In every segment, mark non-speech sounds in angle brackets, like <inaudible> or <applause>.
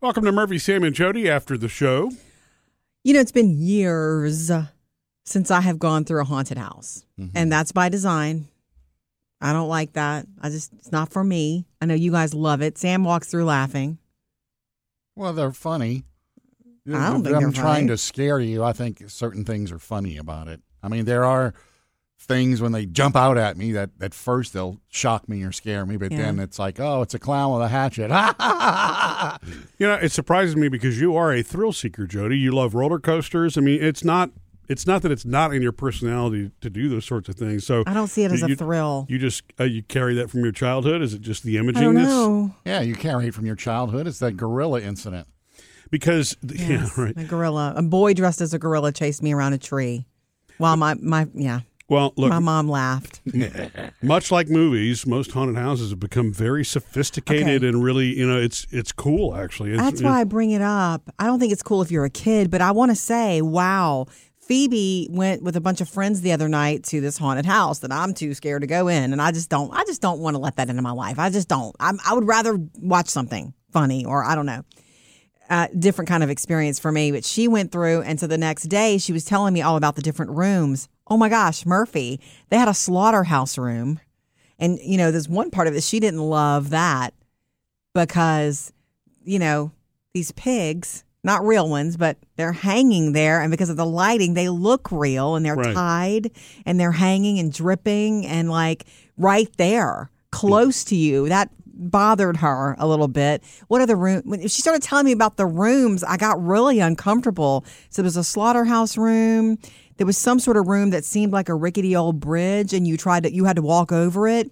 Welcome to Murphy, Sam, and Jody after the show. You know, it's been years since I have gone through a haunted house, mm-hmm. and that's by design. I don't like that. I just, it's not for me. I know you guys love it. Sam walks through laughing. Well, they're funny. I don't think I'm they're trying funny. to scare you. I think certain things are funny about it. I mean, there are things when they jump out at me that at first they'll shock me or scare me, but Yeah. then it's like, oh, it's a clown with a hatchet. <laughs> You know, it surprises me because you are a thrill seeker, Jody. You love roller coasters. I mean, it's not it's not that it's not in your personality to do those sorts of things. So I don't see it as a thrill. You just uh, you carry that from your childhood. Is it just the I imaging? don't know. yeah, you carry it from your childhood. It's that gorilla incident. Because <laughs> Yes, yeah, right. A gorilla. A boy dressed as a gorilla chased me around a tree. While my, my yeah, Well, look, my mom laughed. <laughs> much like movies, most haunted houses have become very sophisticated Okay. and really, you know, it's it's cool actually. It's, That's why I bring it up. I don't think it's cool if you're a kid, but I want to say, wow. Phoebe went with a bunch of friends the other night to this haunted house that I'm too scared to go in, and I just don't. I just don't want to let that into my life. I just don't. I'm, I would rather watch something funny or I don't know, uh, different kind of experience for me. But she went through, and so the next day she was telling me all about the different rooms. Oh my gosh, Murphy! They had a slaughterhouse room, and you know, there's one part of it she didn't love that because you know, these pigs, not real ones, but they're hanging there. And because of the lighting, they look real and they're Right. tied and they're hanging and dripping and like right there, close to you. That bothered her a little bit. What are the room? When she started telling me about the rooms, I got really uncomfortable. So there was a slaughterhouse room. There was some sort of room that seemed like a rickety old bridge, and you tried to, you had to walk over it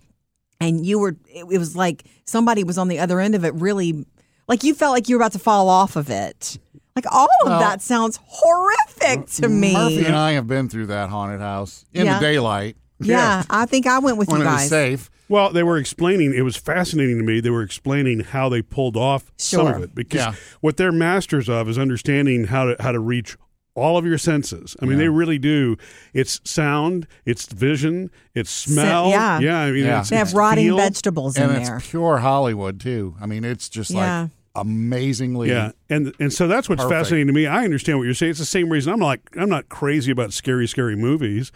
and you were it, it was like somebody was on the other end of it really like you felt like you were about to fall off of it like all of Well- that sounds horrific to me Murphy and I have been through that haunted house in Yeah. the daylight. Yeah, i think i went with when you it was guys safe. Well, they were explaining. It was fascinating to me. They were explaining how they pulled off some of it because Yeah. what they're masters of is understanding how to how to reach all of your senses. I mean, they really do. It's sound, it's vision, it's smell. yeah. yeah. I mean, Yeah. it's, they have it's rotting feel. vegetables in And it's there pure Hollywood too. I mean, it's just Yeah. like amazingly Yeah, and and so that's what's Perfect. fascinating to me. I understand what you're saying. It's the same reason I'm like I'm not crazy about scary, scary movies,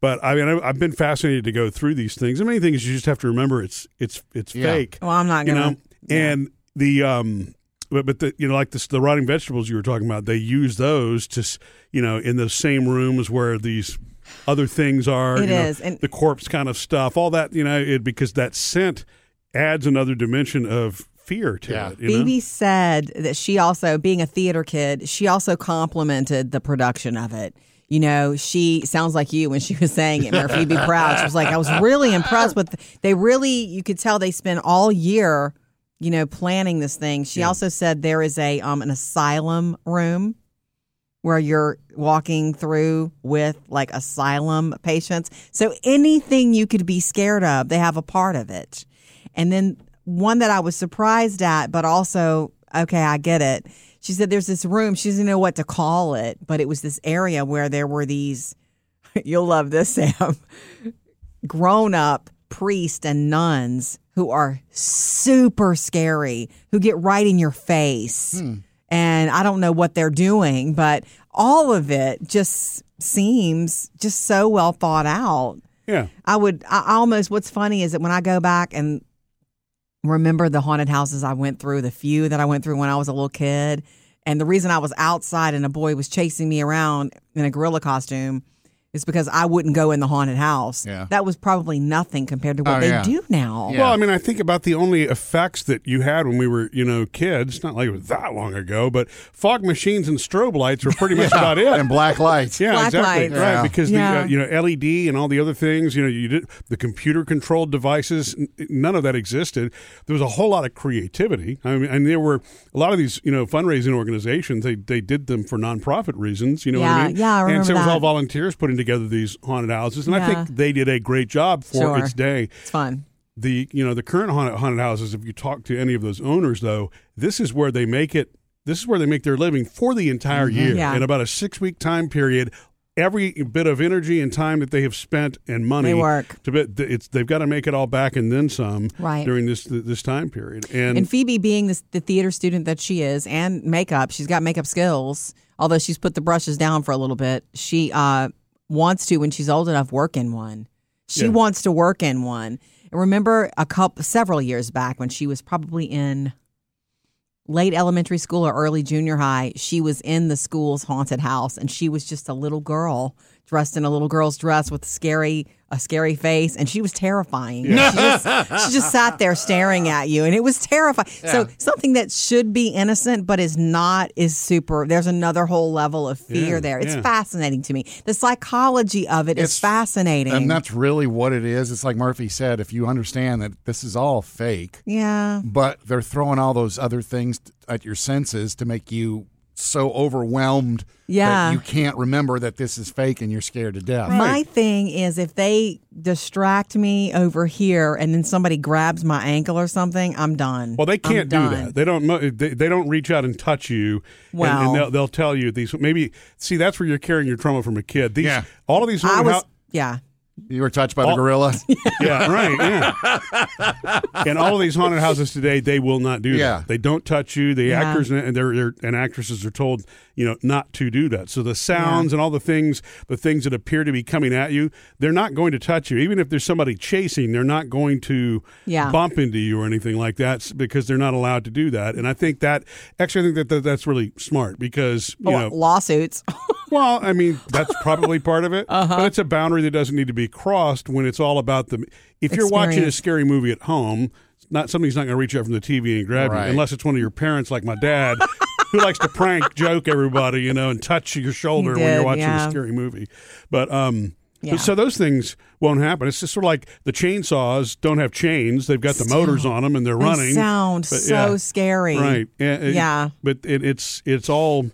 but I mean I've, I've been fascinated to go through these things. And many things you just have to remember it's it's it's Yeah. fake. well i'm not gonna You know and the um but but the you know like this the rotting vegetables you were talking about they use those to you know in the same rooms where these other things are It you know, and- the corpse kind of stuff all that you know it because that scent adds another dimension of fear to Yeah. it you know? Said that she also, being a theater kid, she also complimented the production of it. You know, she sounds like you when she was saying it, Murphy. Be proud. She was like, I was really impressed with. They really, you could tell they spent all year, you know, planning this thing. She also said there is a um an asylum room where you're walking through with like asylum patients. So anything you could be scared of, they have a part of it. And then one that I was surprised at, but also, okay, I get it. She said there's this room, she doesn't know what to call it, but it was this area where there were these, <laughs> you'll love this, Sam, grown up priests and nuns who are super scary, who get right in your face. Hmm. And I don't know what they're doing, but all of it just seems just so well thought out. yeah I would I almost what's funny is that when I go back and remember the haunted houses I went through, the few that I went through when I was a little kid, and the reason I was outside and a boy was chasing me around in a gorilla costume is because I wouldn't go in the haunted house. Yeah. That was probably nothing compared to what Oh, they yeah. do now. Yeah. Well, I mean, I think about the only effects that you had when we were, you know, kids. Not like it was that long ago, but fog machines and strobe lights were pretty much about it. and black lights. Yeah, Black exactly. lights. Right, Yeah. because Yeah. the uh, you know LED and all the other things, you know, you did the computer controlled devices. n- None of that existed. There was a whole lot of creativity. I mean, and there were a lot of these, you know, fundraising organizations. They they did them for nonprofit reasons. You know what I Yeah, mean? yeah, I And so remember it was all volunteers putting together these haunted houses, and I think they did a great job for Sure. its day It's fun. the you know the current haunted, haunted houses if you talk to any of those owners though this is where they make it this is where they make their living for the entire year Yeah. in about a six week time period every bit of energy and time that they have spent and money They work. to be, it's they've got to make it all back and then some Right. during this this time period. And, And Phoebe, being this, the theater student that she is, and makeup, she's got makeup skills. Although she's put the brushes down for a little bit, she uh, wants to when she's old enough work in one. She Yeah. wants to work in one. And remember a couple several years back when she was probably in late elementary school or early junior high, she was in the school's haunted house, and she was just a little girl dressed in a little girl's dress with scary a scary face, and she was terrifying. She, just, <laughs> she just sat there staring at you, and it was terrifying. So something that should be innocent but is not is super. There's another whole level of fear Yeah, there. It's yeah. fascinating to me. The psychology of it is It's- fascinating. And that's really what it is. It's like Murphy said, if you understand that this is all fake, yeah. but they're throwing all those other things at your senses to make you so overwhelmed Yeah. that you can't remember that this is fake and you're scared to death. My thing is if they distract me over here and then somebody grabs my ankle or something, I'm done. Well, they I'm can't do done. that. They don't. They, they don't reach out and touch you. and- and, they'll, they'll tell you these. Maybe see that's where you're carrying your trauma from a kid. These Yeah. all of these. I was, hou- yeah. You were touched by the All- gorilla? <laughs> yeah, right. Yeah. and all of these haunted houses today, they will not do Yeah. that. They don't touch you. The Yeah. actors and they're, they're, and actresses are told, you know, not to do that. So the sounds and all the things, the things that appear to be coming at you, they're not going to touch you. Even if there's somebody chasing, they're not going to Yeah. bump into you or anything like that because they're not allowed to do that. And I think that actually, I think that, that that's really smart because you Well, know, lawsuits. <laughs> well, I mean, that's probably part of it, Uh-huh. but it's a boundary that doesn't need to be crossed when it's all about the. If you're watching a scary movie at home, not somebody's not going to reach out from the TV and grab Right. you unless it's one of your parents, like my dad, who likes to prank, <laughs> joke everybody, you know, and touch your shoulder when you're watching yeah. a scary movie. But um. Yeah. So those things won't happen. It's just sort of like the chainsaws don't have chains; they've got the motors on them and they're They running. sound But, so yeah. scary. Right. Yeah. it- Yeah. But it, it's it's all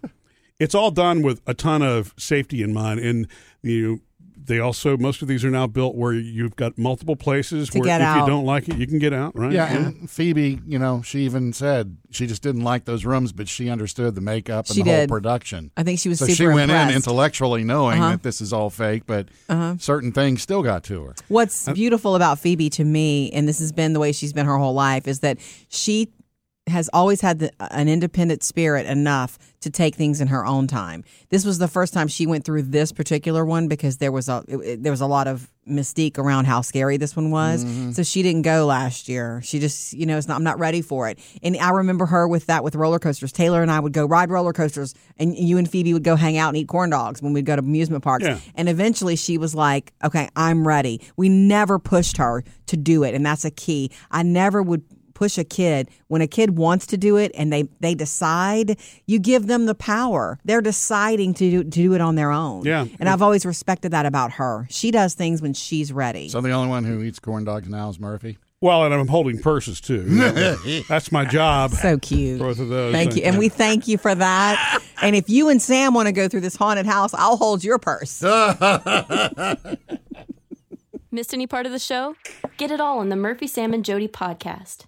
it's all done with a ton of safety in mind, and you. They also most of these are now built where you've got multiple places To where get if out. you don't like it, you can get out. Right? Yeah, and Phoebe, you know, she even said she just didn't like those rooms, but she understood the makeup and She the whole production. I think she was So super she went impressed. in intellectually knowing Uh-huh. that this is all fake, but certain things still got to her. What's beautiful about Phoebe to me, and this has been the way she's been her whole life, is that she has always had the, an independent spirit enough to take things in her own time. This was the first time she went through this particular one because there was a it- there was a lot of mystique around how scary this one was. Mm-hmm. So she didn't go last year. She just you know it's not, I'm not ready for it. And I remember her with that with roller coasters. Taylor and I would go ride roller coasters, and you and Phoebe would go hang out and eat corn dogs when we'd go to amusement parks. Yeah. And eventually she was like, okay, I'm ready. We never pushed her to do it. And that's a key. I never would push a kid when a kid wants to do it and they they decide you give them the power they're deciding to do, to do it on their own Yeah. and i've always respected that about her she does things when she's ready So the only one who eats corn dogs now is Murphy. Well, and I'm holding purses too. <laughs> That's my job. so cute Both of those. thank you and we <laughs> thank you for that and if you and sam want to go through this haunted house i'll hold your purse <laughs> Missed any part of the show? Get it all on the Murphy, Sam, and Jody podcast.